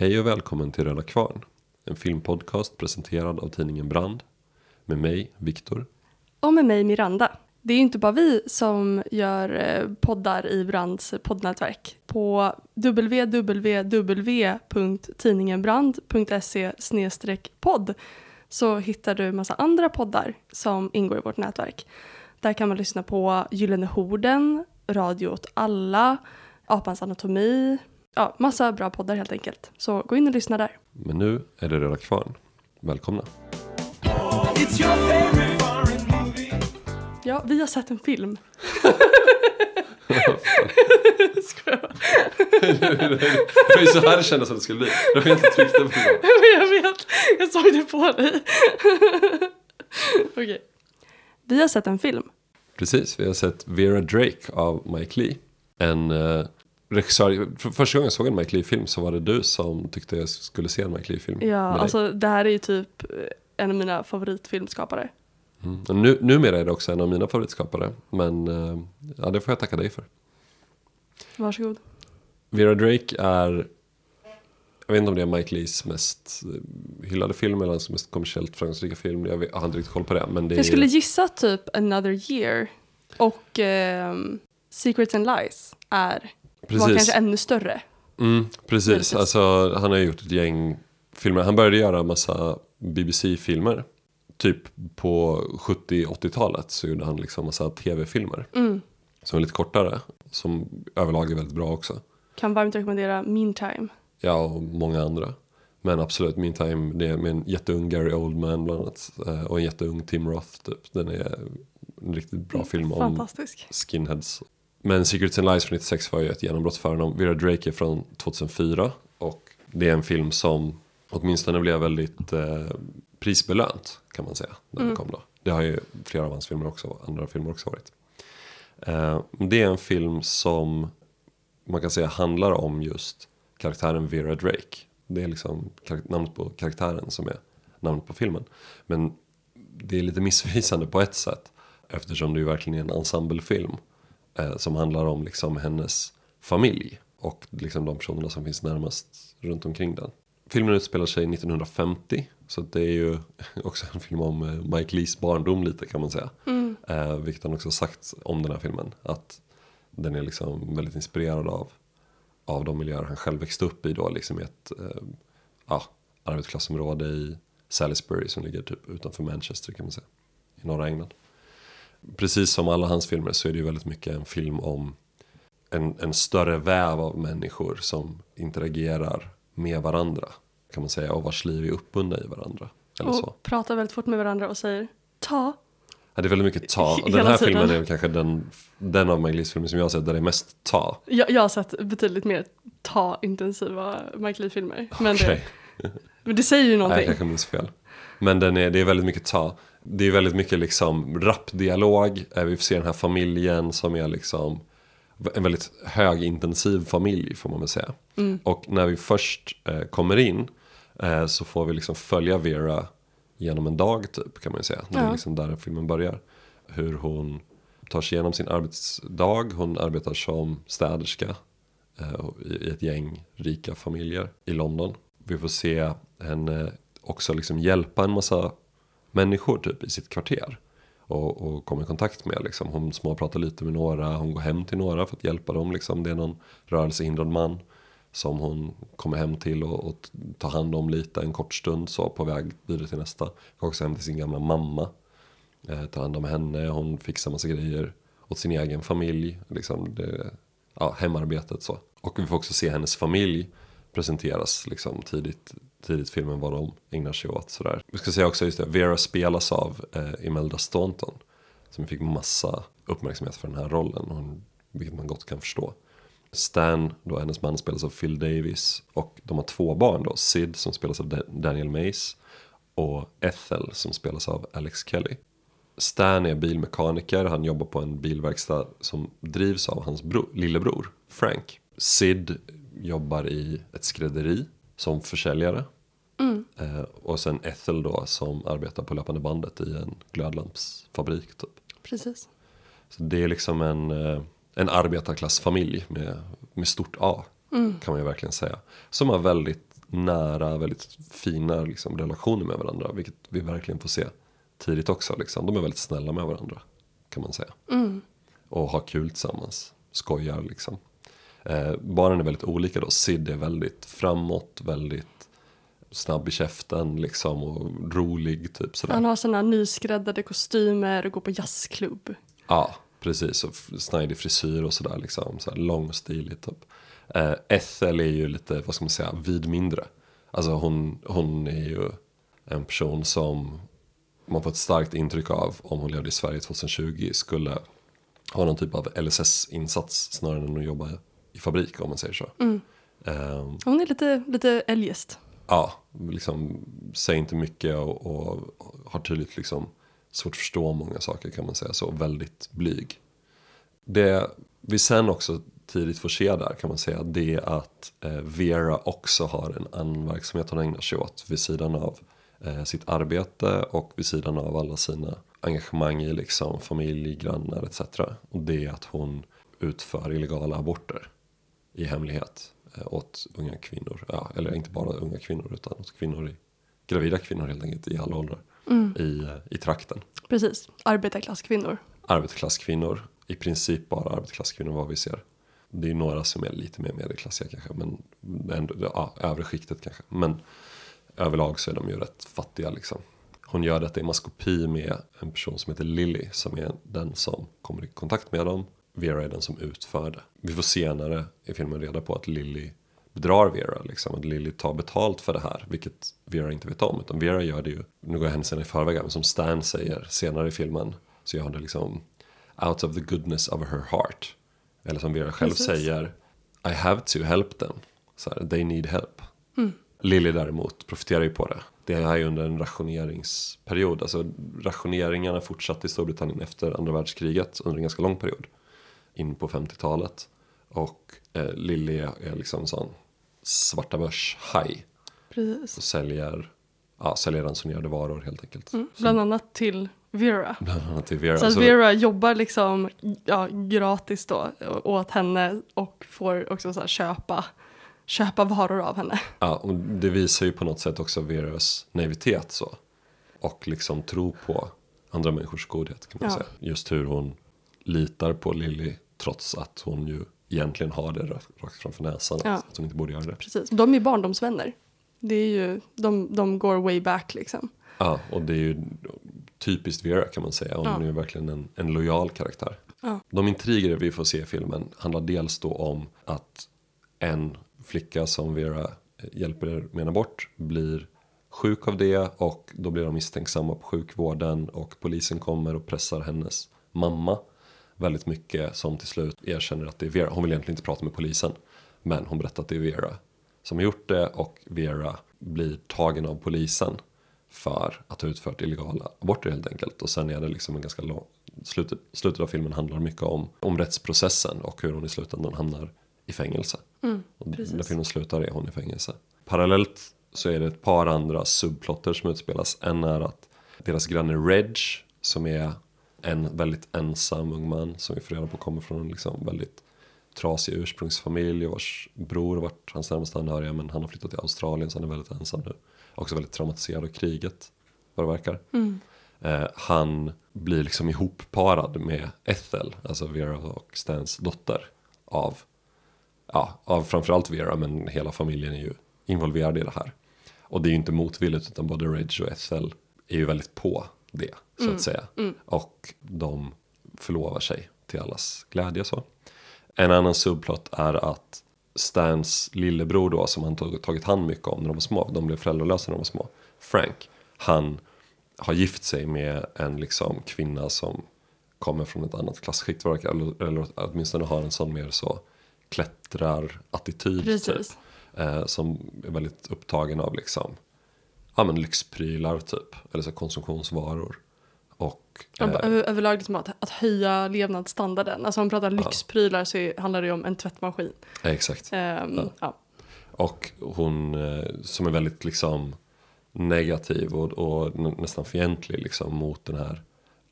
Hej och välkommen till Röda Kvarn. En filmpodcast presenterad av tidningen Brand. Med mig, Viktor. Och med mig Miranda. Det är ju inte bara vi som gör eh, poddar i Brands poddnätverk. På www.tidningenbrand.se podd så hittar du massa andra poddar som ingår i vårt nätverk. Där kan man lyssna på Gyllene Horden, Radio åt alla, Apans anatomi, ja, massa bra poddar helt enkelt. Så gå in och lyssna där. Men nu är det Röda Kvarn. Välkomna. It's your favorite foreign movie. Ja, vi har sett en film. Skojar bara. det var ju så här det kändes att det skulle bli. Därför jag inte tryckte på det. Jag vet, jag såg det på dig. Okej. Vi har sett en film. Precis, vi har sett Vera Drake av Mike Lee. En uh, regissör, för första gången jag såg en Mike Lee-film så var det du som tyckte jag skulle se en Mike Lee-film. Ja, alltså det här är ju typ eh, en av mina favoritfilmskapare. Mm. Och Nu, numera är det också en av mina favoritskapare. Men uh, ja, det får jag tacka dig för. Varsågod. Vera Drake är, jag vet inte om det är Mike Lees mest eh, hyllade film eller hans mest kommersiellt framgångsrika film. Jag, har inte riktigt koll på det. Men det är, Jag skulle gissa typ Another Year och ehm, Secrets and Lies är, var Precis. kanske ännu större. Mm, precis, alltså han har gjort ett gäng filmer. Han började göra massa BBC-filmer. Typ på 70-80-talet så gjorde han liksom massa tv-filmer. Mm. Som är lite kortare. Som överlag är väldigt bra också. Kan varmt rekommendera Meantime. Ja, och många andra. Men absolut, Meantime, det är med en jätteung Gary Oldman bland annat. eh, Och en jätteung Tim Roth typ. Den är en riktigt bra film om skinheads. Men Secrets and Lies från 96 var ju ett genombrott för honom. Vera Drake är från 2004. Och det är en film som åtminstone blev väldigt eh, prisbelönt kan man säga. När den kom då. Det har ju flera av hans filmer också, andra filmer också varit. Eh, det är en film som man kan säga handlar om just karaktären Vera Drake. Det är liksom namnet på karaktären som är namnet på filmen. Men det är lite missvisande på ett sätt. Eftersom det ju verkligen är en ensemblefilm. Eh, som handlar om liksom hennes familj. Och liksom de personerna som finns närmast runt omkring den. Filmen utspelar sig 1950. Så det är ju också en film om eh, Mike Lees barndom lite kan man säga. Eh, vilket han också sagt om den här filmen. Att den är liksom väldigt inspirerad av, av de miljöer han själv växte upp i då. Liksom i ett eh, ja, arbetsklassområde i Salisbury som ligger typ utanför Manchester kan man säga. I norra England. Precis som alla hans filmer så är det ju väldigt mycket en film om en, en större väv av människor som interagerar med varandra. Kan man säga. Och vars liv är uppbundna i varandra. Eller så. Och pratar väldigt fort med varandra och säger ta. Ja, det är väldigt mycket ta. Och den här tiden. filmen är kanske den, den av Mike filmer som jag har sett där det är mest ta. Jag, jag har sett betydligt mer ta-intensiva Mike Lee-filmer. Men, det, men det säger ju Nej, någonting. jag kanske minns fel. Men den är, det är väldigt mycket ta. Det är väldigt mycket liksom rappdialog. Eh, Vi får se den här familjen som är liksom en väldigt högintensiv familj får man väl säga. Och när vi först eh, kommer in eh, så får vi liksom följa Vera genom en dag typ kan man ju säga. Det är liksom där filmen börjar. Hur hon tar sig igenom sin arbetsdag. Hon arbetar som städerska eh, i i ett gäng rika familjer i London. Vi får se henne också liksom hjälpa en massa människor typ i sitt kvarter. Och, och kom i kontakt med. Liksom. Hon småpratar lite med några, hon går hem till några för att hjälpa dem. Liksom. Det är någon rörelsehindrad man som hon kommer hem till och, och tar hand om lite en kort stund så på väg vidare till nästa. Går också hem till sin gamla mamma. Eh, tar hand om henne, hon fixar massa grejer åt sin egen familj. Liksom det, ja, hemarbetet så. Och vi får också se hennes familj presenteras liksom tidigt, tidigt filmen vad de ägnar sig åt. Sådär. Vi ska säga också just det, Vera spelas av eh, Imelda Staunton. Som fick massa uppmärksamhet för den här rollen, hon, vilket man gott kan förstå. Stan, då hennes man, spelas av Phil Davis. Och de har två barn då, Sid som spelas av Daniel Mays. Och Ethel som spelas av Alex Kelly. Stan är bilmekaniker, han jobbar på en bilverkstad som drivs av hans bro, lillebror Frank. Sid jobbar i ett skrädderi som försäljare. Eh, och sen Ethel då som arbetar på löpande bandet i en glödlampsfabrik typ. Precis. Så det är liksom en, eh, en arbetarklassfamilj med, med stort A. Kan man ju verkligen säga. Som har väldigt nära, väldigt fina liksom, relationer med varandra. Vilket vi verkligen får se tidigt också. Liksom. De är väldigt snälla med varandra kan man säga. Och har kul tillsammans, skojar liksom. Eh, barnen är väldigt olika då. Sid är väldigt framåt, väldigt snabb i käften liksom och rolig typ sådär. Han har såna nyskräddade kostymer och går på jazzklubb. Ja, precis. Och snajdig frisyr och sådär liksom. Så här lång och stilig typ. Eh, Ethel är ju lite, vad ska man säga, vid mindre. Alltså hon, hon är ju en person som man får ett starkt intryck av om hon levde i Sverige 2020 skulle ha någon typ av LSS-insats snarare än att jobba fabrik om man säger så. Eh, Hon är lite, lite eljest. ja, liksom säger inte mycket och, och har tydligt liksom svårt att förstå många saker kan man säga så. Väldigt blyg. Det vi sen också tidigt får se där kan man säga det är att eh, Vera också har en annan verksamhet hon ägnar sig åt vid sidan av eh, sitt arbete och vid sidan av alla sina engagemang i liksom familj, grannar etc. Och det är att hon utför illegala aborter i hemlighet eh, åt unga kvinnor. Ja, eller inte bara unga kvinnor utan åt kvinnor i, gravida kvinnor helt enkelt i alla åldrar i, eh, i trakten. Precis, arbetarklasskvinnor. Arbetarklasskvinnor, i princip bara arbetarklasskvinnor vad vi ser. Det är några som är lite mer medelklassiga kanske, men ändå, ja, övre skiktet kanske. Men överlag så är de ju rätt fattiga liksom. Hon gör detta i maskopi med en person som heter Lily som är den som kommer i kontakt med dem. Vera är den som utför det. Vi får senare i filmen reda på att Lily bedrar Vera, liksom, att Lily tar betalt för det här, vilket Vera inte vet om. Utan Vera gör det ju, nu går jag händelserna i förväg, här, men som Stan säger senare i filmen så gör hon det liksom out of the goodness of her heart. Eller som Vera själv Precis. säger, I have to help them. Så här, they need help. Lily däremot profiterar ju på det. Det är ju under en rationeringsperiod. Alltså rationeringarna fortsatte i Storbritannien efter andra världskriget under en ganska lång period. In på 50-talet. Och eh, Lily är, liksom sån svarta börs-haj. Precis. Och säljer, ja, säljer ransonerade varor helt enkelt. Bland annat till Vera. Bland annat till Vera. Så att Så- Vera jobbar liksom ja, gratis då åt henne och får också så här köpa, köpa varor av henne. Ja, och det visar ju på något sätt också Veras naivitet så. Och liksom tro på andra människors godhet kan man Ja. säga. Just hur hon litar på Lily trots att hon ju egentligen har det rakt framför näsan. Ja. Att hon inte borde göra det. Precis. De är barndomsvänner. Det är ju, de, de går way back liksom. Ja, och det är ju typiskt Vera kan man säga. Hon Ja. är ju verkligen en, en lojal karaktär. Ja. De intriger vi får se i filmen handlar dels då om att en flicka som Vera eh, hjälper med en abort blir sjuk av det och då blir de misstänksamma på sjukvården och polisen kommer och pressar hennes mamma väldigt mycket som till slut erkänner att det är Vera. Hon vill egentligen inte prata med polisen men hon berättar att det är Vera som har gjort det och Vera blir tagen av polisen för att ha utfört illegala aborter helt enkelt. Och sen är det liksom en ganska lång, slutet, slutet av filmen handlar mycket om, om rättsprocessen och hur hon i slutändan hamnar i fängelse. och precis. när filmen slutar är hon i fängelse. Parallellt så är det ett par andra subplotter som utspelas. En är att deras granne Reg, som är en väldigt ensam ung man som vi får reda på kommer från en liksom väldigt trasig ursprungsfamilj vars bror har varit hans närmaste anhöriga men han har flyttat till Australien så han är väldigt ensam nu. Också väldigt traumatiserad av kriget vad det verkar. Eh, han blir liksom ihopparad med Ethel, alltså Vera och Stans dotter av, ja, av framförallt Vera men hela familjen är ju involverad i det här. Och det är ju inte motvilligt utan både Reg och Ethel är ju väldigt på det så att säga. Och de förlovar sig till allas glädje så. En annan subplot är att Stans lillebror då som han tog, tagit hand mycket om när de var små, de blev föräldralösa när de var små, Frank, han har gift sig med en liksom kvinna som kommer från ett annat klasskikt eller, eller åtminstone har en sån mer så klättrar-attityd typ. Eh, som är väldigt upptagen av liksom, ja men lyxprylar typ, eller så konsumtionsvaror. Och Ja, eh, över, överlag liksom att, att höja levnadsstandarden. Alltså om man pratar lyxprylar så är, handlar det ju om en tvättmaskin. exakt. Ehm, ja. Och hon eh, som är väldigt liksom negativ och, och nä- nästan fientlig liksom mot den här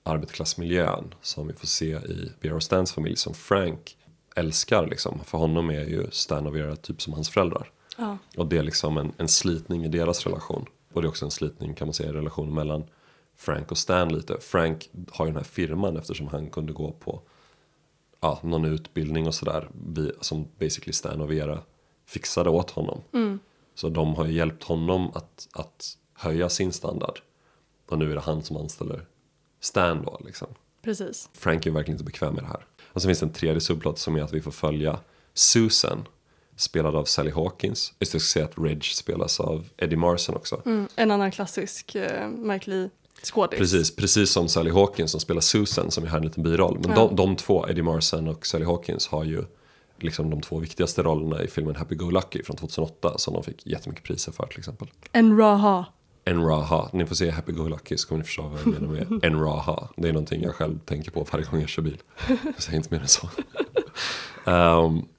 arbetarklassmiljön som vi får se i och Stans familj som Frank älskar liksom. För honom är ju Stan och Vera typ som hans föräldrar. Ja. Och det är liksom en, en slitning i deras relation. Och det är också en slitning kan man säga i relationen mellan Frank och Stan lite. Frank har ju den här firman eftersom han kunde gå på ja, någon utbildning och sådär. Som basically Stan och Vera fixade åt honom. Så de har ju hjälpt honom att, att höja sin standard. Och nu är det han som anställer Stan då liksom. Precis. Frank är verkligen inte bekväm med det här. Och sen finns det en tredje subplot som är att vi får följa Susan. Spelad av Sally Hawkins. Just det, jag ska säga att Reg spelas av Eddie Marson också. Mm. En annan klassisk uh, Mike Lee-skådis. Precis, precis som Sally Hawkins som spelar Susan som är här en liten biroll. Men Ja. de, de två, Eddie Marson och Sally Hawkins har ju liksom de två viktigaste rollerna i filmen Happy Go Lucky från 2008 som de fick jättemycket priser för till exempel. En Raha. En Raha, ni får se Happy Go Lucky så kommer ni förstå vad jag menar med en Raha. Det är någonting jag själv tänker på varje gång jag kör bil. Jag säger inte mer än så. Um,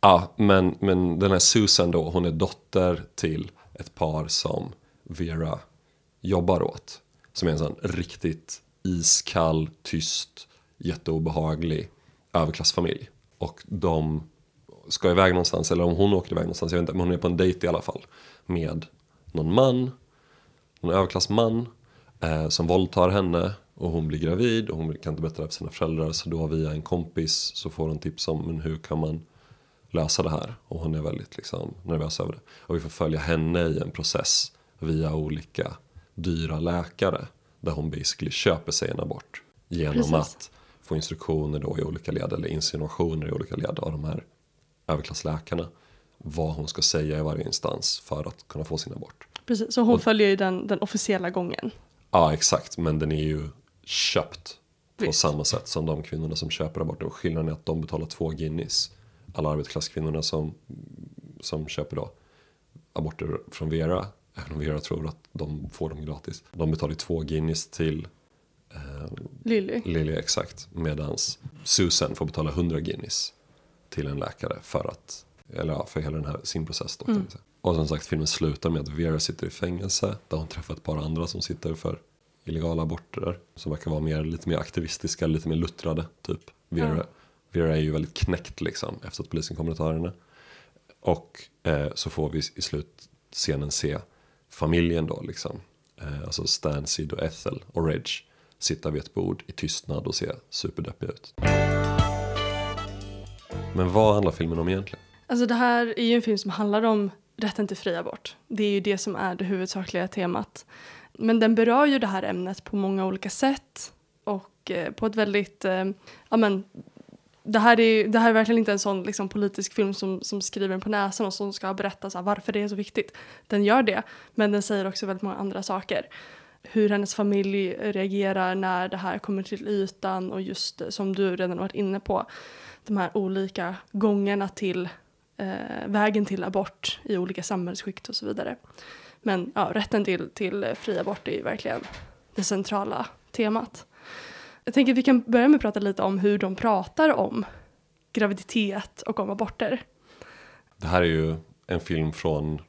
ja, men, men den här Susan då, hon är dotter till ett par som Vera jobbar åt. Som är en sån riktigt iskall, tyst, jätteobehaglig överklassfamilj. Och de ska iväg någonstans, eller om hon åker iväg någonstans, jag vet inte, men hon är på en dejt i alla fall. Med någon man, någon överklassman eh, som våldtar henne och hon blir gravid och hon kan inte berätta det för sina föräldrar så då via en kompis så får hon tips om men hur kan man lösa det här och hon är väldigt liksom, nervös över det. Och vi får följa henne i en process via olika dyra läkare där hon basically köper sig en abort genom Precis. att få instruktioner då i olika led eller insinuationer i olika led av de här överklassläkarna vad hon ska säga i varje instans för att kunna få sin abort. Precis. Så hon följer ju den, den officiella gången. Ja, exakt. Men den är ju köpt på Visst. samma sätt som de kvinnorna som köper aborter. Och skillnaden är att de betalar två guineas. Alla arbetarklasskvinnorna som, som köper då aborter från Vera, även om Vera tror att de får dem gratis. De betalar ju två guineas till eh, Lily. Lily exakt. Medans Susan får betala 100 guineas till en läkare för att, eller ja, för hela den här sin process då. Säga. Och som sagt filmen slutar med att Vera sitter i fängelse där hon träffar ett par andra som sitter för illegala aborter. Som verkar vara mer, lite mer aktivistiska, lite mer luttrade typ. Vera, Ja. Vera är ju väldigt knäckt liksom efter att polisen kommer och tar henne. Och eh, så får vi i slutscenen se familjen då liksom. Eh, alltså Stan, Sid och Ethel och Reg sitta vid ett bord i tystnad och se superdeppiga ut. Men vad handlar filmen om egentligen? Alltså det här är ju en film som handlar om rätten till fri abort. Det är ju det som är det huvudsakliga temat. Men den berör ju det här ämnet på många olika sätt och eh, på ett väldigt, eh, ja men det här, är, det här är verkligen inte en sån liksom, politisk film som, som skriver en på näsan och som ska berätta så här, varför det är så viktigt. Den gör det, men den säger också väldigt många andra saker. Hur hennes familj reagerar när det här kommer till ytan och just eh, som du redan varit inne på, de här olika gångerna till eh, vägen till abort i olika samhällsskikt och så vidare. Men ja, rätten till, till fri abort är ju verkligen det centrala temat. Jag tänker att vi kan börja med att prata lite om hur de pratar om graviditet och om aborter. Det här är ju en film från,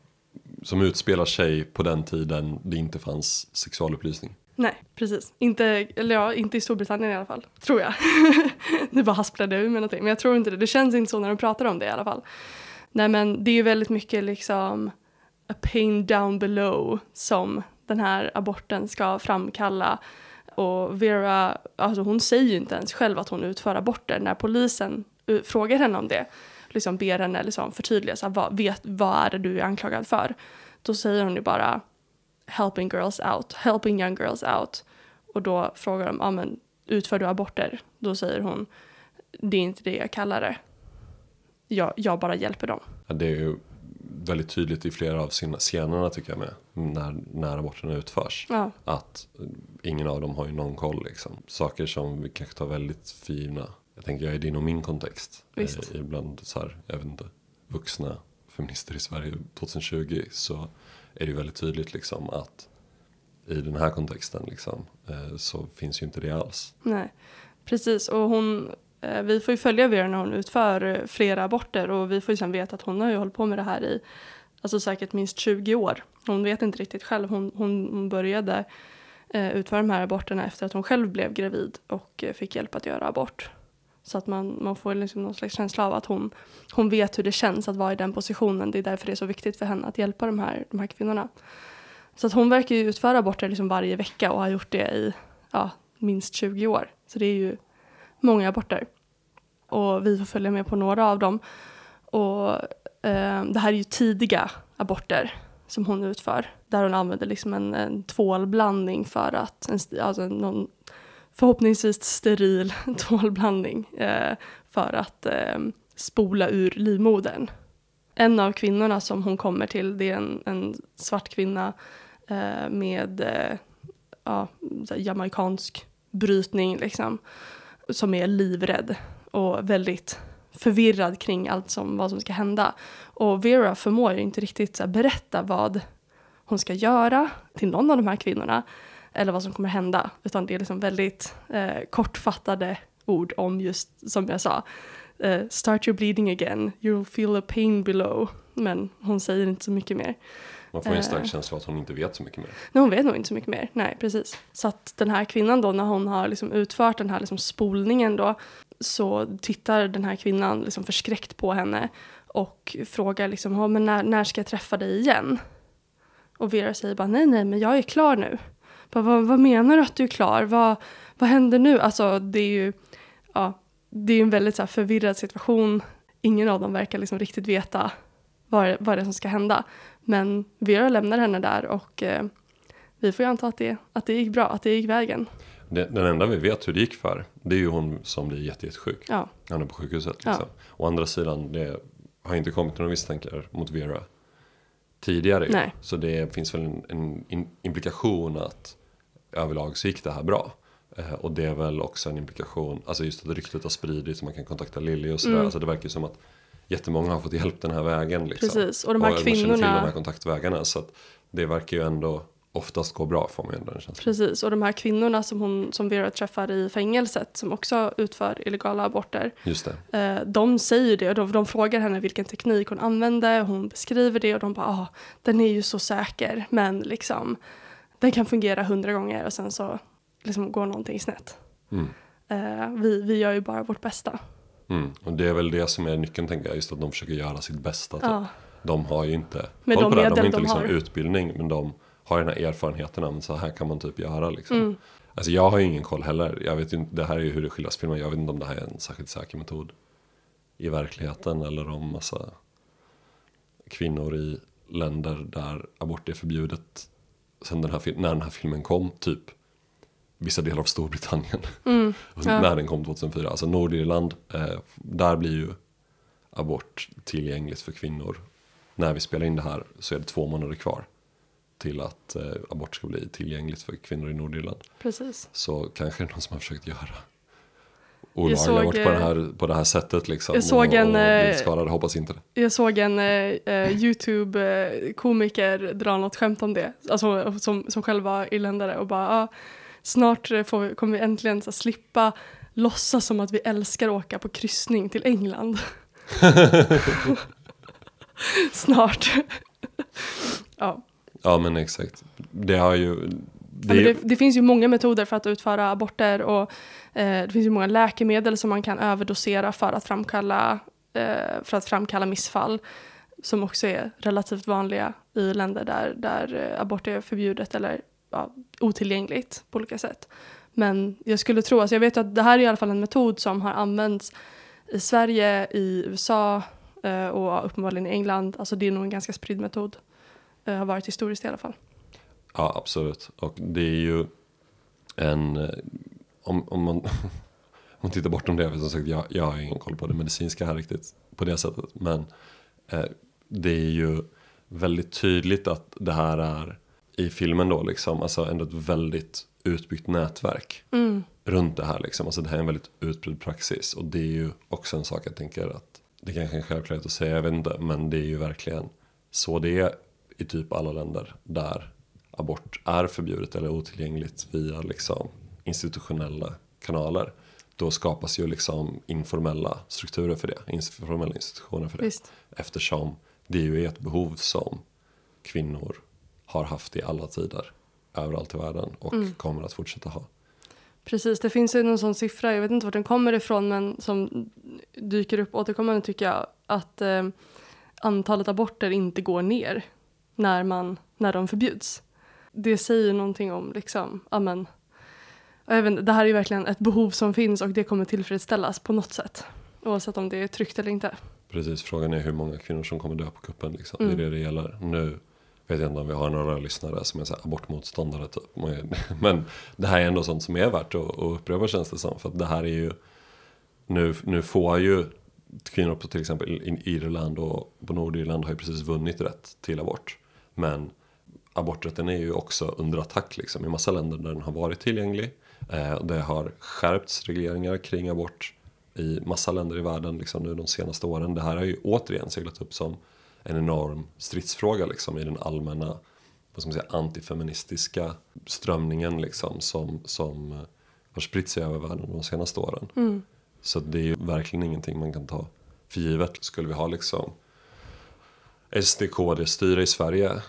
som utspelar sig på den tiden det inte fanns sexualupplysning. Nej, precis. Inte, eller ja, inte i Storbritannien i alla fall, tror jag. nu bara hasplade ur med någonting, men jag tror inte det. Det känns inte så när de pratar om det i alla fall. Nej, men det är ju väldigt mycket liksom a pain down below som den här aborten ska framkalla. Och Vera, alltså hon säger ju inte ens själv att hon utför aborter när polisen frågar henne om det. Liksom ber henne liksom förtydliga, så här, vad, vet, vad är det du är anklagad för? Då säger hon ju bara helping girls out, helping young girls out. Och då frågar de, ja men utför du aborter? Då säger hon, det är inte det jag kallar det. Jag, jag bara hjälper dem. Ja, Det är ju väldigt tydligt i flera av sina scenerna tycker jag med. När, när aborterna utförs. Ja, Att ingen av dem har ju någon koll liksom. Saker som vi kanske tar väldigt för givna. Jag tänker jag i din och min kontext. Visst. Eh, ibland så här, jag vet inte, vuxna feminister i Sverige 2020 så är det ju väldigt tydligt liksom att i den här kontexten liksom eh, så finns ju inte det alls. nej. Precis, och hon, Eh, vi får ju följa Vera när hon utför eh, flera aborter och vi får ju sen veta att hon har ju hållit på med det här i alltså säkert minst 20 år. Hon vet inte riktigt själv, hon, hon, hon började eh, utföra de här aborterna efter att hon själv blev gravid och eh, fick hjälp att göra abort. Så att man, man får liksom någon slags känsla av att hon, hon vet hur det känns att vara i den positionen. Det är därför det är så viktigt för henne att hjälpa de här, de här kvinnorna. Så att hon verkar ju utföra aborter liksom varje vecka och har gjort det i ja, minst 20 år. Så det är ju många aborter. Och vi får följa med på några av dem. Och eh, det här är ju tidiga aborter som hon utför. Där hon använder liksom en, en tvålblandning för att, en, alltså någon förhoppningsvis steril tvålblandning eh, för att eh, spola ur livmodern. En av kvinnorna som hon kommer till det är en, en svart kvinna eh, med eh, ja, jamaikansk jamaicansk brytning liksom. Som är livrädd och väldigt förvirrad kring allt som, vad som ska hända. Och Vera förmår ju inte riktigt så här, berätta vad hon ska göra till någon av de här kvinnorna eller vad som kommer hända. Utan det är liksom väldigt eh, kortfattade ord om just som jag sa. Eh, start your bleeding again, you'll feel a pain below. Men hon säger inte så mycket mer. Man får ju en stark Eh. känsla av att hon inte vet så mycket mer. Nej, hon vet nog inte så mycket mer. Nej, precis. Så att den här kvinnan då, när hon har liksom utfört den här liksom spolningen då, så tittar den här kvinnan liksom förskräckt på henne och frågar liksom, "Ja, men när, när ska jag träffa dig igen? Och Vera säger bara, nej, nej, men jag är klar nu. Bara, vad, vad menar du att du är klar? Vad, vad händer nu? Alltså, det är ju, ja, det är en väldigt så här, förvirrad situation. Ingen av dem verkar liksom riktigt veta vad, vad det är som ska hända. Men Vera lämnar henne där och eh, vi får ju anta att det, att det gick bra, att det gick vägen. Den enda vi vet hur det gick för, det är ju hon som blir jätte, jättesjuk. Ja, Han är på sjukhuset Ja. liksom. Å andra sidan, det har inte kommit några misstankar mot Vera tidigare. Nej. Så det finns väl en, en implikation att överlag så gick det här bra. Eh, och det är väl också en implikation, alltså just att ryktet har spridits man kan kontakta Lilly och sådär. Mm. Alltså det verkar ju som att jättemånga har fått hjälp den här vägen. Liksom. precis. Och de här man känner till de kvinnorna, här kontaktvägarna. Så att det verkar ju ändå oftast gå bra får man ju ändå en känsla. precis. Och de här kvinnorna som, hon, som Vera träffar i fängelset som också utför illegala aborter. Just det. Eh, de säger det och de, de frågar henne vilken teknik hon använde. Hon beskriver det och de bara, ah, den är ju så säker. Men liksom, den kan fungera hundra gånger och sen så liksom går någonting snett. Mm. Eh, vi, vi gör ju bara vårt bästa. Mm. Och det är väl det som är nyckeln tänker jag, just att de försöker göra sitt bästa. Typ. Ja, De har ju inte koll de på det de har inte de liksom har. utbildning men de har den här erfarenheten men så här kan man typ göra liksom. Mm. Alltså jag har ju ingen koll heller. Jag vet inte, det här är ju hur det skildras i filmen. Jag vet inte om det här är en särskilt säker metod i verkligheten eller om massa kvinnor i länder där abort är förbjudet sen den här, när den här filmen kom, typ vissa delar av Storbritannien. Mm. Och Ja. När den kom 2004. Alltså Nordirland, eh, där blir ju abort tillgängligt för kvinnor. När vi spelar in det här så är det två månader kvar till att eh, abort ska bli tillgängligt för kvinnor i Nordirland. precis. Så kanske är det någon som har försökt göra Jag olaglig såg, abort på det, eh, här, på det här sättet liksom. jag såg och, en, och blivit eh, hoppas inte det. Jag såg en eh, eh, YouTube-komiker dra något skämt om det. Alltså som, som själv var irländare och bara ah, snart eh, får vi, kommer vi äntligen så, slippa låtsas som att vi älskar att åka på kryssning till England. snart. ja. Ja men exakt. Det har ju... Ja, Det, men det, det finns ju många metoder för att utföra aborter och eh, det finns ju många läkemedel som man kan överdosera för att framkalla, eh, för att framkalla missfall som också är relativt vanliga i länder där, där eh, abort är förbjudet eller ja, otillgängligt på olika sätt. Men jag skulle tro, alltså jag vet att det här är i alla fall en metod som har använts i Sverige, i USA eh, och uppenbarligen i England. Alltså det är nog en ganska spridd metod. Eh, har varit historiskt i alla fall. Ja, absolut. Och det är ju en... Eh, om, om, man, om man tittar bortom det, för som sagt, jag, jag har ingen koll på det medicinska här riktigt på det sättet. Men eh, det är ju väldigt tydligt att det här är i filmen då liksom, alltså ändå ett väldigt utbyggt nätverk Mm. runt det här liksom. Alltså det här är en väldigt utbredd praxis och det är ju också en sak jag tänker att det kanske är en självklarhet att säga, jag vet inte, men det är ju verkligen så det är i typ alla länder där abort är förbjudet eller otillgängligt via liksom institutionella kanaler. Då skapas ju liksom informella strukturer för det, informella institutioner för det. Visst. Eftersom det ju är ett behov som kvinnor har haft i alla tider, överallt i världen och Mm. kommer att fortsätta ha. Precis, det finns ju någon sån siffra, jag vet inte var den kommer ifrån, men som dyker upp återkommande tycker jag, att eh, antalet aborter inte går ner när, man, när de förbjuds. Det säger någonting om, liksom, amen, inte, det här är verkligen ett behov som finns och det kommer tillfredsställas på något sätt. Oavsett om det är tryggt eller inte. Precis, frågan är hur många kvinnor som kommer dö på kuppen. Liksom. Mm. Det är det det gäller. Nu vet inte om vi har några lyssnare som är så här abortmotståndare typ. Men det här är ändå sånt som är värt att, att upprepa känns det som. För att det här är ju, nu, nu får ju kvinnor på till exempel i Irland och på Nordirland har ju precis vunnit rätt till abort. Men aborträtten är ju också under attack liksom, i massa länder där den har varit tillgänglig. Eh, det har skärpts regleringar kring abort i massa länder i världen liksom, nu de senaste åren. Det här har ju återigen seglat upp som en enorm stridsfråga liksom, i den allmänna vad ska man säga, antifeministiska strömningen liksom, som, som eh, har spritt sig över världen de senaste åren. Mm. Så det är ju verkligen ingenting man kan ta för givet. Skulle vi ha liksom SD-KD-styre i Sverige.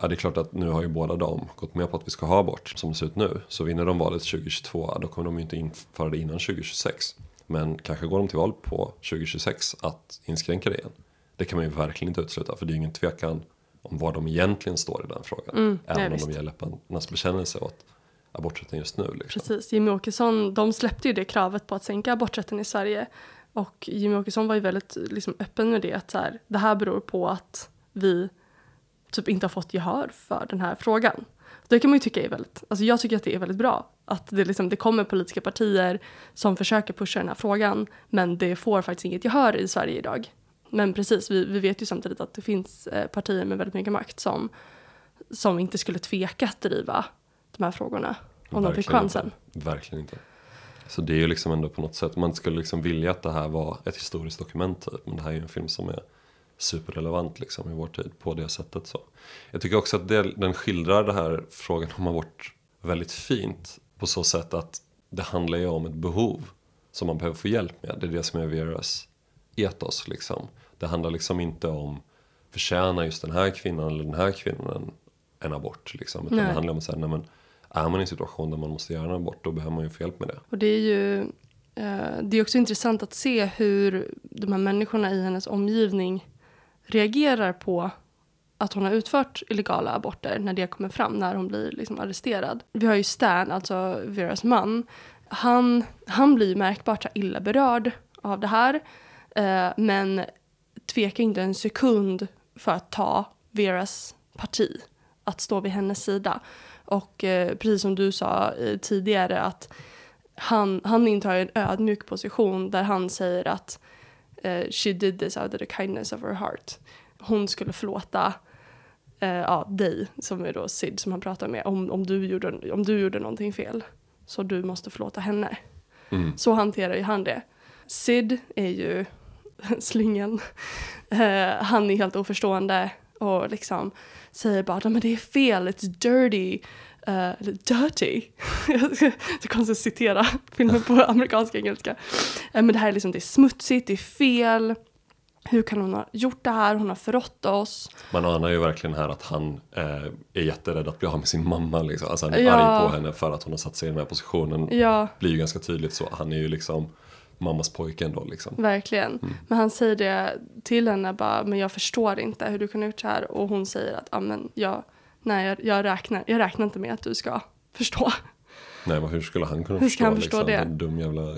Ja det är klart att nu har ju båda de gått med på att vi ska ha abort som det ser ut nu. Så vinner de valet 2022 då kommer de ju inte införa det innan 2026. Men kanske går de till val på 2026 att inskränka det igen. Det kan man ju verkligen inte utesluta för det är ju ingen tvekan om var de egentligen står i den frågan. Mm, nej, Även om visst. de ger läpparnas bekännelse åt aborträtten just nu. Liksom. Precis, Jimmy Åkesson, de släppte ju det kravet på att sänka aborträtten i Sverige. Och Jimmy Åkesson var ju väldigt liksom, öppen med det, att så här, det här beror på att vi typ inte har fått gehör för den här frågan. Det kan man ju tycka är väldigt, alltså jag tycker att det är väldigt bra. Att det, liksom, det kommer politiska partier som försöker pusha den här frågan, men det får faktiskt inget gehör i Sverige idag. Men precis, vi, vi vet ju samtidigt att det finns eh, partier med väldigt mycket makt som, som inte skulle tveka att driva de här frågorna om de fick Verkligen chansen. Inte. Verkligen inte. Så det är ju liksom ändå på något sätt, man skulle liksom vilja att det här var ett historiskt dokument typ. Men det här är ju en film som är superrelevant liksom i vår tid på det sättet. Så. Jag tycker också att det, den skildrar det här frågan om abort väldigt fint. På så sätt att det handlar ju om ett behov som man behöver få hjälp med. Det är det som är Veras etos liksom. Det handlar liksom inte om förtjänar just den här kvinnan eller den här kvinnan en, en abort liksom. Utan Nej. det handlar om att säga, nej men är man i en situation där man måste göra en abort då behöver man ju få hjälp med det. Och det är ju eh, det är också intressant att se hur de här människorna i hennes omgivning reagerar på att hon har utfört illegala aborter när det kommer fram, när hon blir liksom arresterad. Vi har ju Stan, alltså Veras man. Han, han blir märkbart illa berörd av det här. Eh, men tvekar inte en sekund för att ta Veras parti. Att stå vid hennes sida. Och eh, precis som du sa eh, tidigare att han, han intar en ödmjuk position där han säger att eh, she did this out of the kindness of her heart. Hon skulle förlåta eh, ja, dig, som är då Sid som han pratar med, om, om, du gjorde, om du gjorde någonting fel. Så du måste förlåta henne. Mm. Så hanterar ju han det. Sid är ju slingen. Eh, han är helt oförstående och liksom säger bara att det är fel, it's dirty. Uh, eller dirty. så konstigt att citera filmen på amerikanska engelska. Eh, men det här är liksom, det är smutsigt, det är fel. Hur kan hon ha gjort det här? Hon har förrått oss. Man anar ju verkligen här att han eh, är jätterädd att bli av med sin mamma. Liksom. Alltså han är Ja. arg på henne för att hon har satt sig i den här positionen. Ja, blir ju ganska tydligt så. Han är ju liksom mammas pojke ändå liksom. verkligen. Men han säger det till henne bara, men jag förstår inte hur du kan ha gjort så här. Och hon säger att, ja men jag, nej jag, jag, räknar, jag räknar inte med att du ska förstå. Nej men hur skulle han kunna Hur förstå, han förstå liksom, det? En dum jävla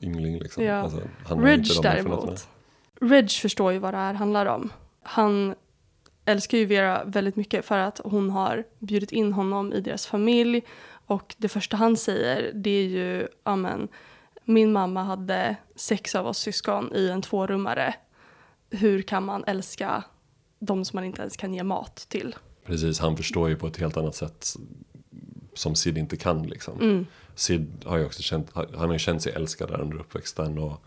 yngling liksom. Ja. Alltså, han inte Ridge erfarenheterna. däremot. Ridge förstår ju vad det här handlar om. Han älskar ju Vera väldigt mycket för att hon har bjudit in honom i deras familj. Och det första han säger det är ju, amen, min mamma hade sex av oss syskon i en tvårummare. Hur kan man älska de som man inte ens kan ge mat till? Precis, han förstår ju på ett helt annat sätt som Sid inte kan liksom. Mm. Sid har ju också känt, han har ju känt sig älskad där under uppväxten och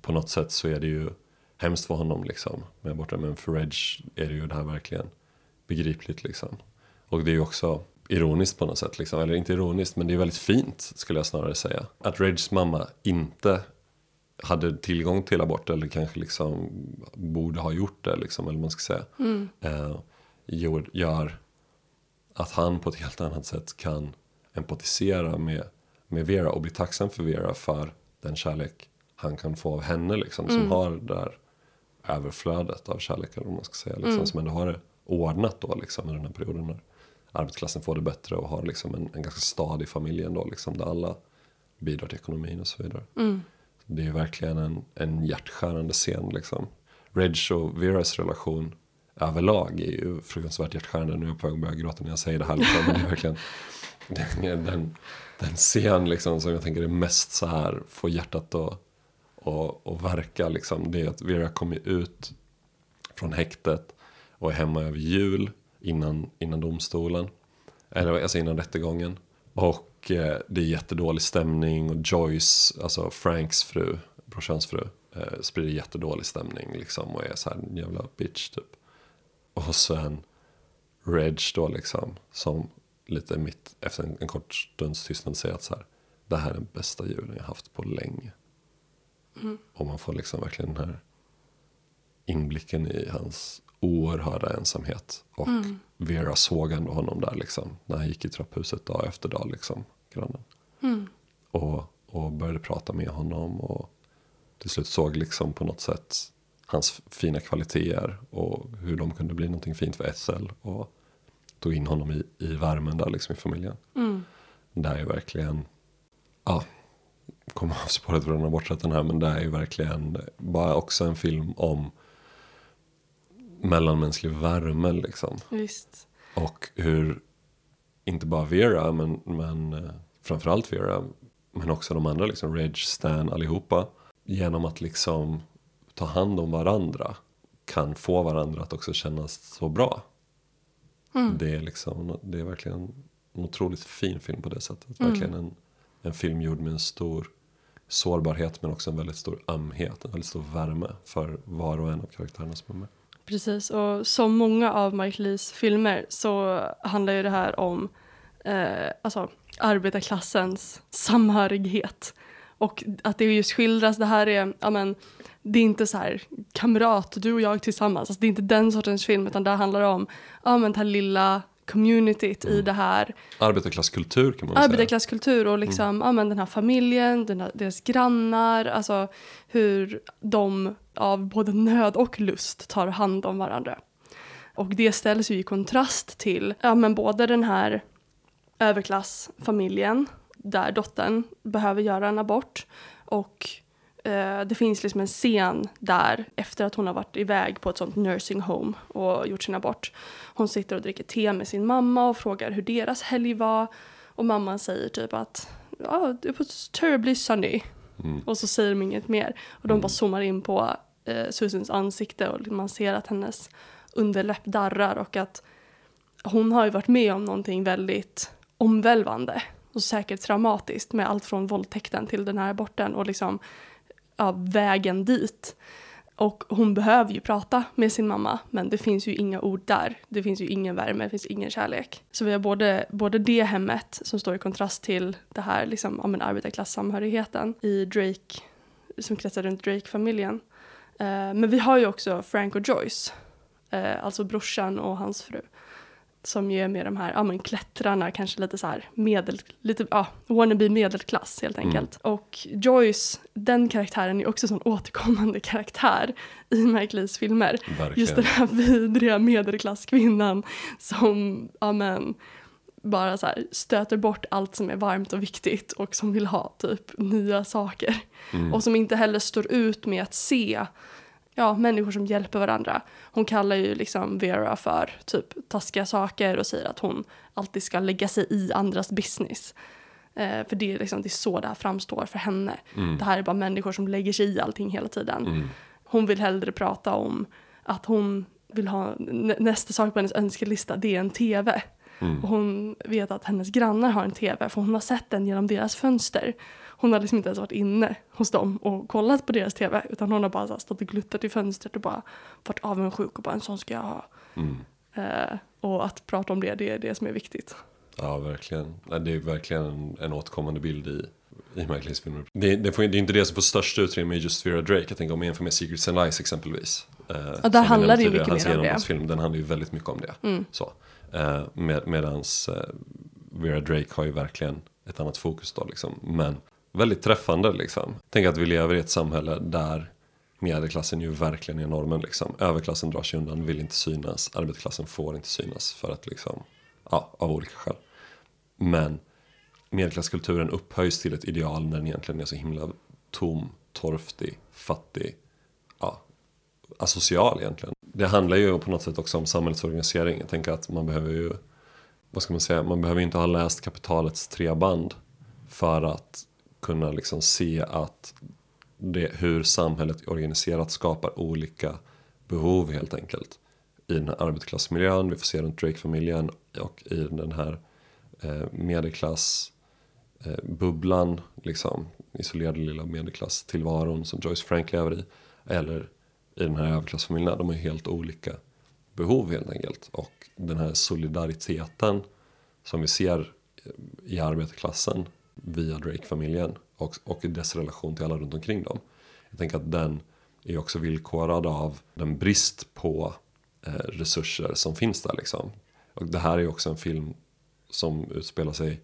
på något sätt så är det ju hemskt för honom liksom. Men borta för Reg är det ju det här verkligen begripligt liksom. Och det är ju också ironiskt på något sätt liksom. Eller inte ironiskt men det är väldigt fint skulle jag snarare säga. Att Regs mamma inte hade tillgång till abort eller kanske liksom borde ha gjort det liksom, eller man ska säga. Mm. Eh, gör, att han på ett helt annat sätt kan empatisera med, med Vera och bli tacksam för Vera för den kärlek han kan få av henne liksom. Som har det där överflödet av kärlek eller vad man ska säga. Liksom, Som ändå har det ordnat då liksom i den här perioden när arbetsklassen får det bättre och har liksom en, en ganska stadig familj ändå liksom. Där alla bidrar till ekonomin och så vidare. Det är verkligen en, en hjärtskärande scen liksom. Reg och Veras relation överlag är ju fruktansvärt hjärtskärande. Nu är jag på väg att börja gråta när jag säger det här. Liksom. Men det är verkligen den, den, den scen liksom, som jag tänker är mest så här får hjärtat att och, och verka. Liksom. Det är att Vera kommer ut från häktet och är hemma över jul innan, innan domstolen. Eller alltså innan rättegången. Och eh, det är jättedålig stämning och Joyce, alltså Franks fru, brorsans fru, eh, sprider jättedålig stämning liksom och är så här en jävla bitch typ. Och sen Reg då liksom, som lite mitt efter en, en kort stunds tystnad säger att så här, det här är den bästa julen jag haft på länge. Och man får liksom verkligen den här inblicken i hans oerhörda ensamhet. Och Vera såg ändå honom där liksom. När han gick i trapphuset dag efter dag liksom. Grannen. Och, och började prata med honom. Och till slut såg liksom på något sätt hans fina kvaliteter. Och hur de kunde bli någonting fint för SL. Och tog in honom i, i värmen där liksom i familjen. Det är ju verkligen, ja, kommer av spåret från den här. Men det är ju verkligen bara också en film om mellanmänsklig värme liksom. Visst. Och hur, inte bara Vera, men, men eh, framförallt Vera, men också de andra, liksom Reg, Stan, allihopa. Genom att liksom ta hand om varandra kan få varandra att också kännas så bra. Det, är liksom, det är verkligen en otroligt fin film på det sättet. Verkligen en, en film gjord med en stor sårbarhet men också en väldigt stor ömhet, en väldigt stor värme för var och en av karaktärerna som är med. Precis, och som många av Mike Lees filmer så handlar ju det här om eh, alltså, arbetarklassens samhörighet. Och att det just skildras, det här är, ja men, det är inte så här kamrat, du och jag tillsammans. Alltså, det är inte den sortens film utan det handlar om ja, men, det här lilla communityt i det här. Arbetarklasskultur kan man säga. Arbetarklasskultur och liksom, ja, men den här familjen, den här, deras grannar, alltså hur de av både nöd och lust tar hand om varandra. Och det ställs ju i kontrast till ja, men både den här överklassfamiljen där dottern behöver göra en abort och eh, det finns liksom en scen där efter att hon har varit iväg på ett sånt nursing home och gjort sin abort. Hon sitter och dricker te med sin mamma och frågar hur deras helg var och mamman säger typ att oh, it was terribly sunny. Och så säger de inget mer. Och de bara zoomar in på eh, Susans ansikte och man ser att hennes underläpp darrar och att hon har ju varit med om någonting väldigt omvälvande och säkert traumatiskt med allt från våldtäkten till den här aborten och liksom ja, vägen dit. Och hon behöver ju prata med sin mamma men det finns ju inga ord där. Det finns ju ingen värme, det finns ingen kärlek. Så vi har både, både det hemmet som står i kontrast till det här liksom, ja, men arbetarklassamhörigheten i Drake, som kretsar runt Drake-familjen. Eh, men vi har ju också Frank och Joyce, eh, alltså brorsan och hans fru. Som ju är med de här ja, men klättrarna, kanske lite så här medel, lite, ja, wannabe medelklass helt enkelt. Och Joyce, den karaktären är också en sån återkommande karaktär i Mike Lees filmer. Verkligen. Just den här vidriga medelklasskvinnan som, ja men, bara så här stöter bort allt som är varmt och viktigt och som vill ha typ nya saker. Och som inte heller står ut med att se ja, människor som hjälper varandra. Hon kallar ju liksom Vera för typ taskiga saker och säger att hon alltid ska lägga sig i andras business. Eh, för det är, liksom, det är så det här framstår för henne. Det här är bara människor som lägger sig i allting hela tiden. Hon vill hellre prata om att hon vill ha nä- nästa sak på hennes önskelista, det är en tv. Och hon vet att hennes grannar har en tv för hon har sett den genom deras fönster. Hon har liksom inte ens varit inne hos dem och kollat på deras tv utan hon har bara stått och gluttat i fönstret och bara varit avundsjuk och bara en sån ska jag ha. Eh, och att prata om det, det är det som är viktigt. Ja, verkligen. Det är verkligen en, en återkommande bild i, i Lees filmer. Det, det, får, det är inte det som får störst utrymme med just Vera Drake. Jag tänker om man jämför med Secrets and Lies exempelvis. Eh, som vi handlar det ju mycket mer om det. Mm. genombrottsfilm, den handlar ju väldigt mycket om det. Så. Eh, med, medans eh, Vera Drake har ju verkligen ett annat fokus då liksom. Men väldigt träffande liksom. Tänk att vi lever i ett samhälle där medelklassen ju verkligen är normen liksom. Överklassen drar sig undan, vill inte synas. Arbetarklassen får inte synas för att liksom, ja, av olika skäl. Men medelklasskulturen upphöjs till ett ideal när den egentligen är så himla tom, torftig, fattig, ja, asocial egentligen. Det handlar ju på något sätt också om samhällsorganisering. Jag tänker att man behöver ju, vad ska man säga, man behöver inte ha läst kapitalets tre band för att kunna liksom se att det, hur samhället är organiserat skapar olika behov helt enkelt. I den här arbetarklassmiljön, vi får se runt Drake-familjen och i den här eh, medelklassbubblan, eh, liksom isolerade lilla medelklass-tillvaron som Joyce Frank lever i. Eller i den här överklassfamiljen, de har helt olika behov helt enkelt. Och den här solidariteten som vi ser i arbetarklassen via Drake-familjen och, och dess relation till alla runt omkring dem. Jag tänker att den är också villkorad av den brist på eh, resurser som finns där liksom. Och det här är också en film som utspelar sig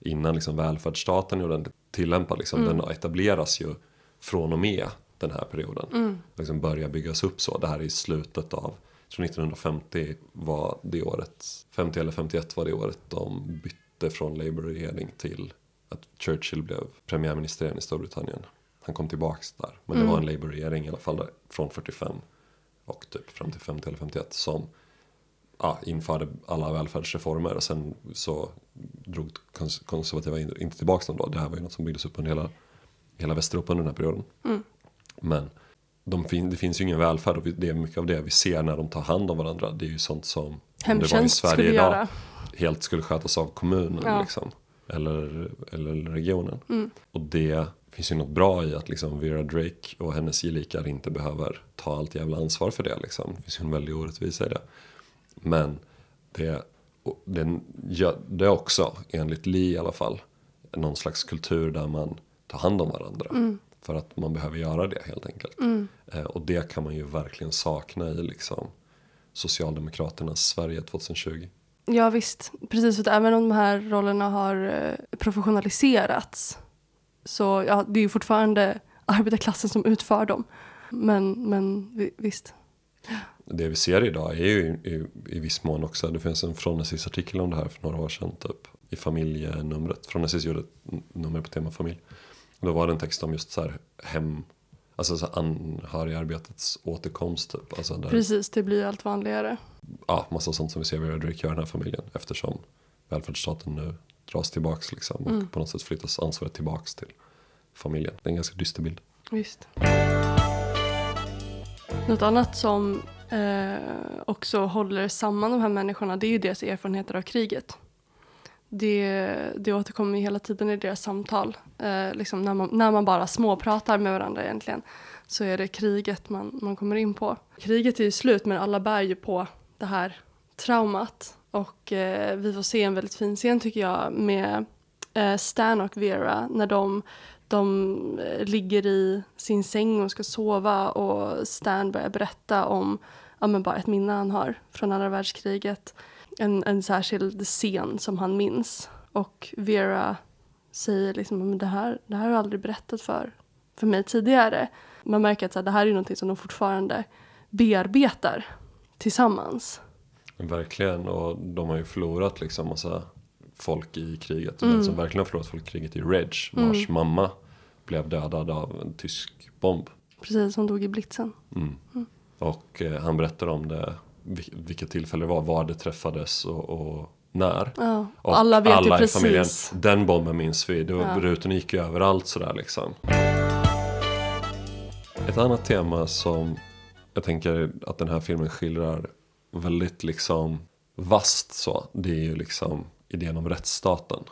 innan liksom välfärdsstaten är ordentligt tillämpad. Liksom. Den etableras ju från och med den här perioden. Liksom börjar byggas upp så. Det här är i slutet av, jag tror 1950 var det året, 50 eller 51 var det året de bytte från Labour-regering till att Churchill blev premiärminister igen i Storbritannien. Han kom tillbaks där. Men det var en Labour-regering i alla fall där, från 45 och typ fram till 50 eller 51 som ja, införde alla välfärdsreformer och sen så drog kons- konservativa in- inte tillbaka dem då. Det här var ju något som byggdes upp under hela, hela Västeuropa under den här perioden. Men de fin- det finns ju ingen välfärd och det är mycket av det vi ser när de tar hand om varandra. Det är ju sånt som om det var i Hemtjänst Sverige idag göra. helt skulle skötas av kommunen Ja. liksom. Eller, eller regionen. Mm. Och det finns ju något bra i att liksom Vera Drake och hennes gelikar inte behöver ta allt jävla ansvar för det. Liksom. Det finns ju en väldig orättvisa i det. Men det, gör- det är också, enligt Lee i alla fall, någon slags kultur där man tar hand om varandra. För att man behöver göra det helt enkelt. Eh, och det kan man ju verkligen sakna i liksom, Socialdemokraternas Sverige 2020. Ja visst, precis. För att även om de här rollerna har eh, professionaliserats så ja, det är ju fortfarande arbetarklassen som utför dem. Men, men visst. Det vi ser idag är ju i, i, i viss mån också, det finns en Fronesis artikel om det här för några år sedan typ. I familjenumret, Fronesis gjorde ett nummer på tema familj. Då var det en text om just så här hem, alltså så anhörigarbetets återkomst typ. Alltså där, Precis, det blir allt vanligare. ja, massa sånt som vi ser Vera Drake göra i den här familjen. Eftersom välfärdsstaten nu dras tillbaks liksom. Och på något sätt flyttas ansvaret tillbaks till familjen. Det är en ganska dyster bild. Visst. Något annat som eh, också håller samman de här människorna det är ju deras erfarenheter av kriget. Det, det återkommer ju hela tiden i deras samtal. Eh, liksom när, man, när man bara småpratar med varandra egentligen så är det kriget man, man kommer in på. Kriget är ju slut men alla bär ju på det här traumat. Och eh, vi får se en väldigt fin scen tycker jag med eh, Stan och Vera när de, de eh, ligger i sin säng och ska sova och Stan börjar berätta om ja, men bara ett minne han har från andra världskriget. En, en särskild scen som han minns. Och Vera säger liksom men det här, det här har jag aldrig berättat för, för mig tidigare. Man märker att så här, det här är någonting som de fortfarande bearbetar tillsammans. Verkligen, och de har ju förlorat liksom massa folk i kriget. Och Den som verkligen har förlorat folk i kriget är Reg, vars mamma blev dödad av en tysk bomb. Precis som dog i blitzen. Och eh, han berättar om det, vilket tillfälle det var, var det träffades och, och när. Ja, och alla vet ju i precis. familjen, den bomben minns vi, det var, Ja. rutorna gick ju överallt sådär liksom. Ett annat tema som jag tänker att den här filmen skildrar väldigt liksom vast så. Det är ju liksom idén om rättsstaten.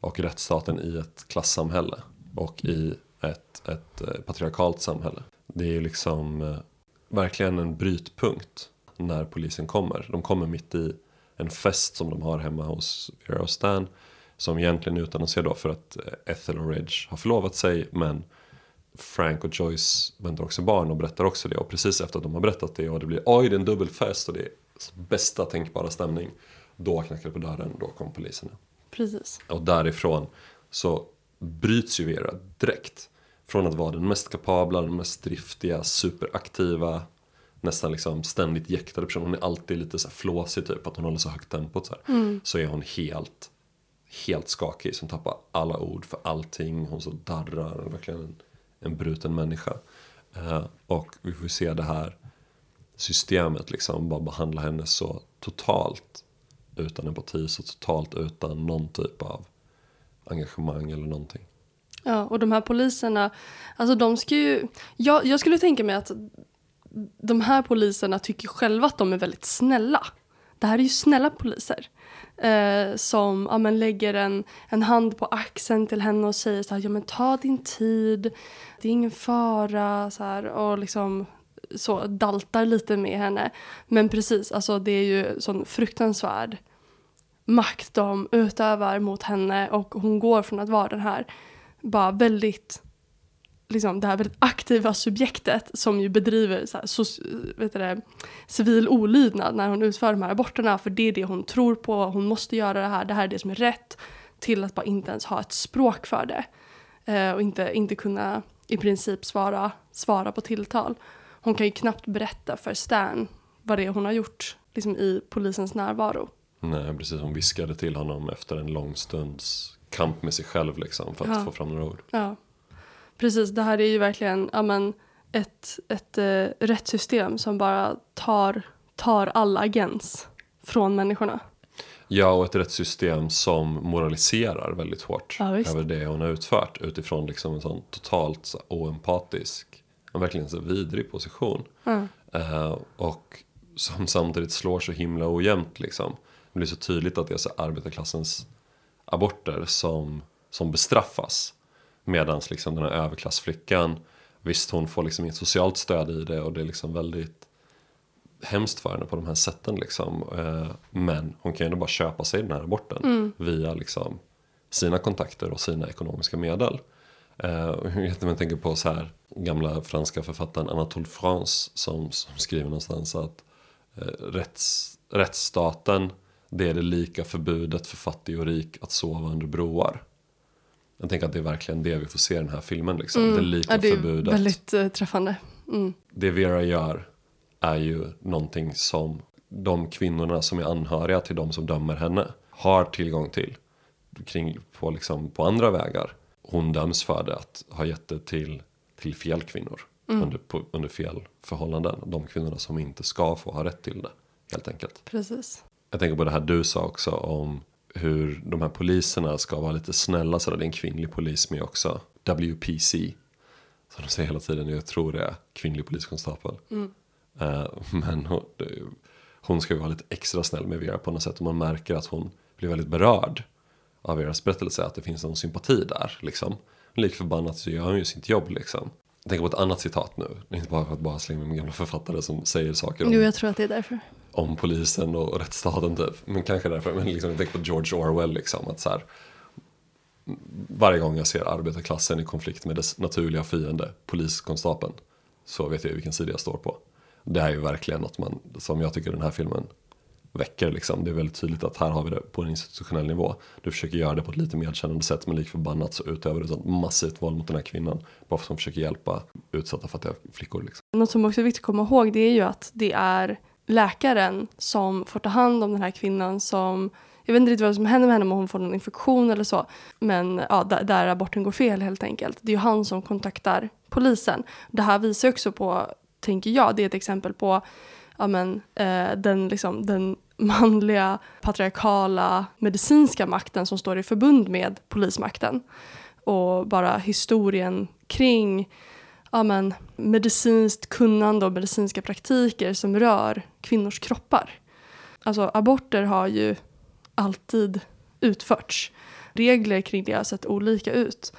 Och rättsstaten i ett klassamhälle. Och i ett, ett eh, patriarkalt samhälle. Det är ju liksom eh, verkligen en brytpunkt när polisen kommer. De kommer mitt i en fest som de har hemma hos Vera och Stan. Som egentligen utannonserar då för att eh, Ethel och Reg har förlovat sig. Men Frank och Joyce väntar också barn och berättar också det. Och precis efter att de har berättat det och det blir oj det är en dubbelfest och det är bästa tänkbara stämning. Då knackar det på dörren och då kommer polisen. Precis. Och därifrån så bryts ju Vera direkt. Från att vara den mest kapabla, den mest driftiga, superaktiva, nästan liksom ständigt jäktade personen. Hon är alltid lite så här flåsig typ, att hon håller så högt tempot så här. Så är hon helt, helt skakig, som tappar alla ord för allting. Hon så darrar, hon verkligen en, en bruten människa. Eh, och vi får se det här systemet liksom bara behandla henne så totalt utan empati, så totalt utan någon typ av engagemang eller någonting. Ja, och de här poliserna, alltså de ska ju... Jag, jag skulle tänka mig att de här poliserna tycker själva att de är väldigt snälla. Det här är ju snälla poliser. Eh, som ja, men lägger en, en hand på axeln till henne och säger så här, ja men ta din tid, det är ingen fara, så här, och liksom så daltar lite med henne. Men precis, alltså det är ju sån fruktansvärd makt de utövar mot henne och hon går från att vara den här bara väldigt liksom det här väldigt aktiva subjektet som ju bedriver så här, så, vet det, civil olydnad när hon utför de här aborterna för det är det hon tror på, hon måste göra det här, det här är det som är rätt till att bara inte ens ha ett språk för det eh, och inte, inte kunna i princip svara, svara på tilltal. Hon kan ju knappt berätta för Stan vad det är hon har gjort liksom i polisens närvaro. Nej, precis. Hon viskade till honom efter en lång stunds kamp med sig själv liksom, för att Ja. få fram några ord. Ja, precis. Det här är ju verkligen ja, men, ett, ett eh, rättssystem som bara tar, tar all agens från människorna. Ja, och ett rättssystem som moraliserar väldigt hårt Ja, över det hon har utfört utifrån liksom en sån totalt så, oempatisk, en verkligen så vidrig position. Ja. Eh, och som samtidigt slår så himla ojämnt liksom. Det blir så tydligt att det är så arbetarklassens aborter som, som bestraffas. Medan liksom den här överklassflickan, visst hon får liksom inget socialt stöd i det och det är liksom väldigt hemskt för henne på de här sätten liksom. Eh, Men hon kan ju ändå bara köpa sig den här aborten via liksom sina kontakter och sina ekonomiska medel. Eh, Jag tänker på så här gamla franska författaren Anatole France som, som skriver någonstans att eh, rätts, rättsstaten det är det lika förbudet för fattig och rik att sova under broar. Jag tänker att det är verkligen det vi får se i den här filmen. Liksom. Det lika Mm. ja, det är förbudet väldigt eh, träffande. Mm. det Vera gör är ju någonting som de kvinnorna som är anhöriga till de som dömer henne har tillgång till kring, på, liksom, på andra vägar. Hon döms för det att ha gett det till, till fel kvinnor under, på, under fel förhållanden. De kvinnorna som inte ska få ha rätt till det helt enkelt. Precis. Jag tänker på det här du sa också om hur de här poliserna ska vara lite snälla. Så det är en kvinnlig polis med också. WPC. Som de säger hela tiden. Jag tror det är kvinnlig poliskonstapel. Eh, men hon, ska ju vara lite extra snäll med Vera på något sätt. Och man märker att hon blir väldigt berörd av Veras berättelse. Att det finns någon sympati där liksom. Lik förbannat så gör hon ju sitt jobb liksom. Jag tänker på ett annat citat nu. Inte bara för att bara slänga med gamla författare som säger saker om Jo, jag tror att det är därför om polisen och rättsstaten typ. Men kanske därför, men liksom, jag tänker på George Orwell liksom. Att så här, varje gång jag ser arbetarklassen i konflikt med dess naturliga fiende, poliskonstapeln, så vet jag vilken sida jag står på. Det är ju verkligen något man, som jag tycker den här filmen väcker liksom. Det är väldigt tydligt att här har vi det på en institutionell nivå. Du försöker göra det på ett lite medkännande sätt men lik förbannat så utövar du sånt massivt våld mot den här kvinnan. Bara för att hon försöker hjälpa utsatta fattiga flickor liksom. Något som också är viktigt att komma ihåg det är ju att det är läkaren som får ta hand om den här kvinnan som jag vet inte riktigt vad som händer med henne om hon får någon infektion eller så. Men ja, där, där aborten går fel helt enkelt. Det är ju han som kontaktar polisen. Det här visar också på, tänker jag, det är ett exempel på ja, men, eh, den, liksom, den manliga patriarkala medicinska makten som står i förbund med polismakten. Och bara historien kring ja, men, medicinskt kunnande och medicinska praktiker som rör kvinnors kroppar. Alltså aborter har ju alltid utförts. Regler kring det har sett olika ut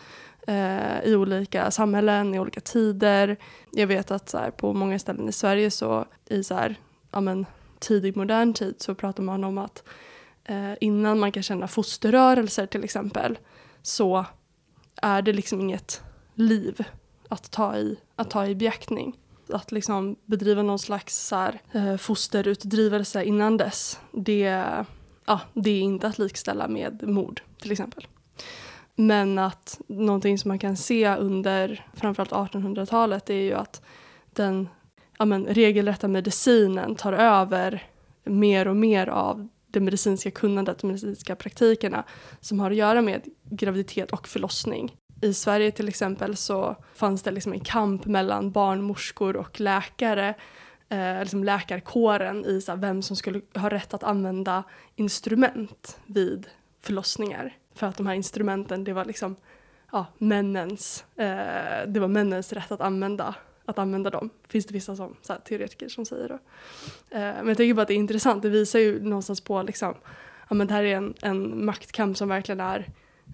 eh, i olika samhällen, i olika tider. Jag vet att så här, på många ställen i Sverige så i så här, ja, men, tidig modern tid så pratar man om att eh, innan man kan känna fosterrörelser till exempel så är det liksom inget liv att ta i, att ta i beaktning. Att liksom bedriva någon slags så här, eh, fosterutdrivelse innan dess, det, ja, det är inte att likställa med mord till exempel. Men att någonting som man kan se under framförallt 1800-talet är ju att den ja, men, regelrätta medicinen tar över mer och mer av det medicinska kunnandet, de medicinska praktikerna som har att göra med graviditet och förlossning. I Sverige till exempel så fanns det liksom en kamp mellan barnmorskor och läkare, eh, liksom läkarkåren i så här, vem som skulle ha rätt att använda instrument vid förlossningar. För att de här instrumenten, det var liksom ja, männens, eh, det var männens rätt att använda, att använda dem. Finns det vissa som, så här, teoretiker som säger då. Eh, men jag tycker bara att det är intressant, det visar ju någonstans på liksom, ja men det här är en, en maktkamp som verkligen är,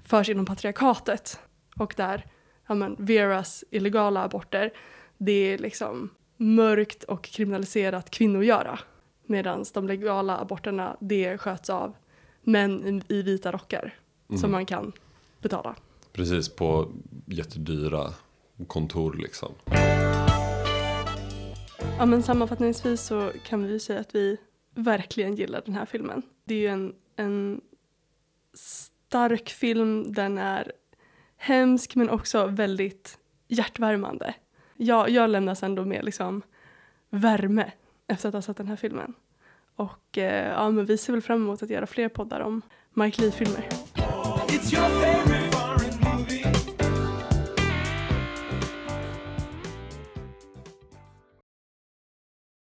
förs inom patriarkatet. Och där, ja men Veras illegala aborter, det är liksom mörkt och kriminaliserat kvinnogöra. Medan de legala aborterna, det sköts av män i, vita rockar som man kan betala. Precis på jättedyra kontor liksom. Ja men sammanfattningsvis så kan vi ju säga att vi verkligen gillar den här filmen. Det är ju en, en stark film, den är hemsk men också väldigt hjärtvärmande. Jag, jag lämnas ändå med liksom värme efter att ha sett den här filmen. Och eh, ja, men vi ser väl fram emot att göra fler poddar om Mike Lee-filmer. It's your favorite